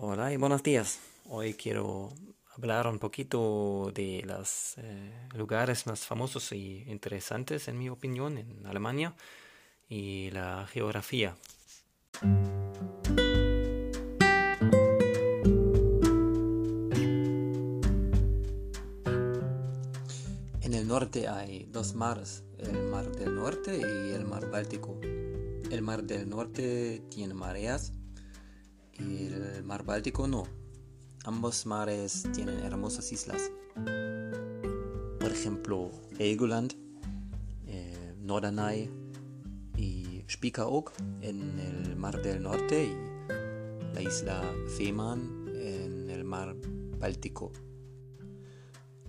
Hola y buenos días. Hoy quiero hablar un poquito de los lugares más famosos y interesantes, en mi opinión, en Alemania y la geografía. En el norte hay dos mares, el mar del norte y el mar Báltico. El mar del norte tiene mareas y el mar Báltico no. Ambos mares tienen hermosas islas. Por ejemplo, Helgoland, eh, Norderney y Spiekeroog en el mar del norte y la isla Fehmarn en el mar Báltico.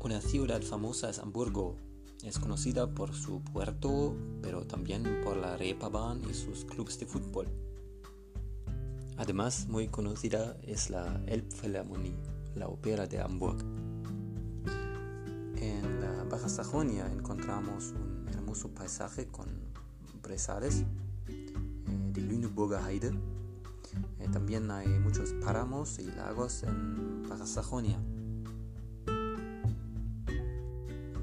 Una ciudad famosa es Hamburgo. Es conocida por su puerto, pero también por la Reeperbahn y sus clubes de fútbol. Además, muy conocida es la Elbphilharmonie, la ópera de Hamburg. En la Baja Sajonia encontramos un hermoso paisaje con brezales eh, de Lüneburger Heide. Eh, también hay muchos páramos y lagos en Baja Sajonia.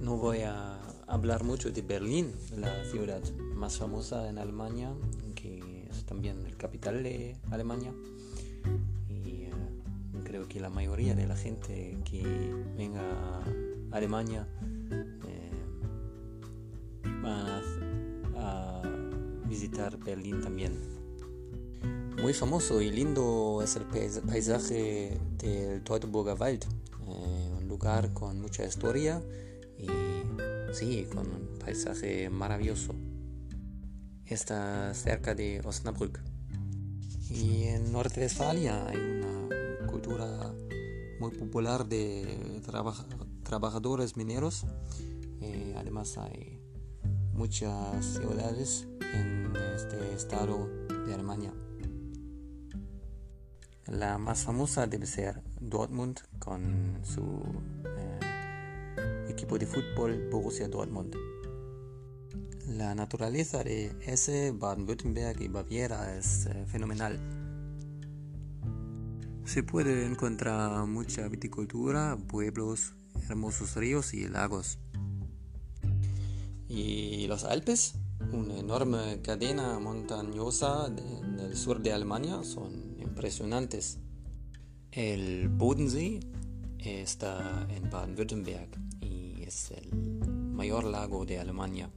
No voy a hablar mucho de Berlín, la ciudad más famosa en Alemania, también el capital de Alemania. Y uh, creo que la mayoría de la gente que venga a Alemania eh, va a, a visitar Berlín también. Muy famoso y lindo es el paisaje del Teutoburger Wald, eh, un lugar con mucha historia y sí, con un paisaje maravilloso. Está cerca de Osnabrück. Y en Norte Westfalia hay una cultura muy popular de trabajadores mineros. Eh, además hay muchas ciudades en este estado de Alemania. La más famosa debe ser Dortmund con su eh, equipo de fútbol Borussia Dortmund. La naturaleza de ese Baden-Württemberg y Baviera es eh, fenomenal. Se puede encontrar mucha viticultura, pueblos, hermosos ríos y lagos. Y los Alpes, una enorme cadena montañosa en el sur de Alemania, son impresionantes. El Bodensee está en Baden-Württemberg y es el mayor lago de Alemania.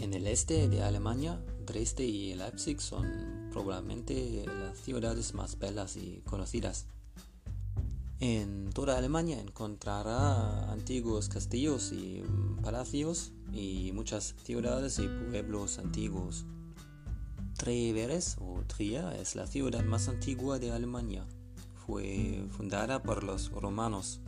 En el este de Alemania, Dresde y Leipzig son probablemente las ciudades más bellas y conocidas. En toda Alemania encontrará antiguos castillos y palacios y muchas ciudades y pueblos antiguos. Treveres o Trier es la ciudad más antigua de Alemania. Fue fundada por los romanos.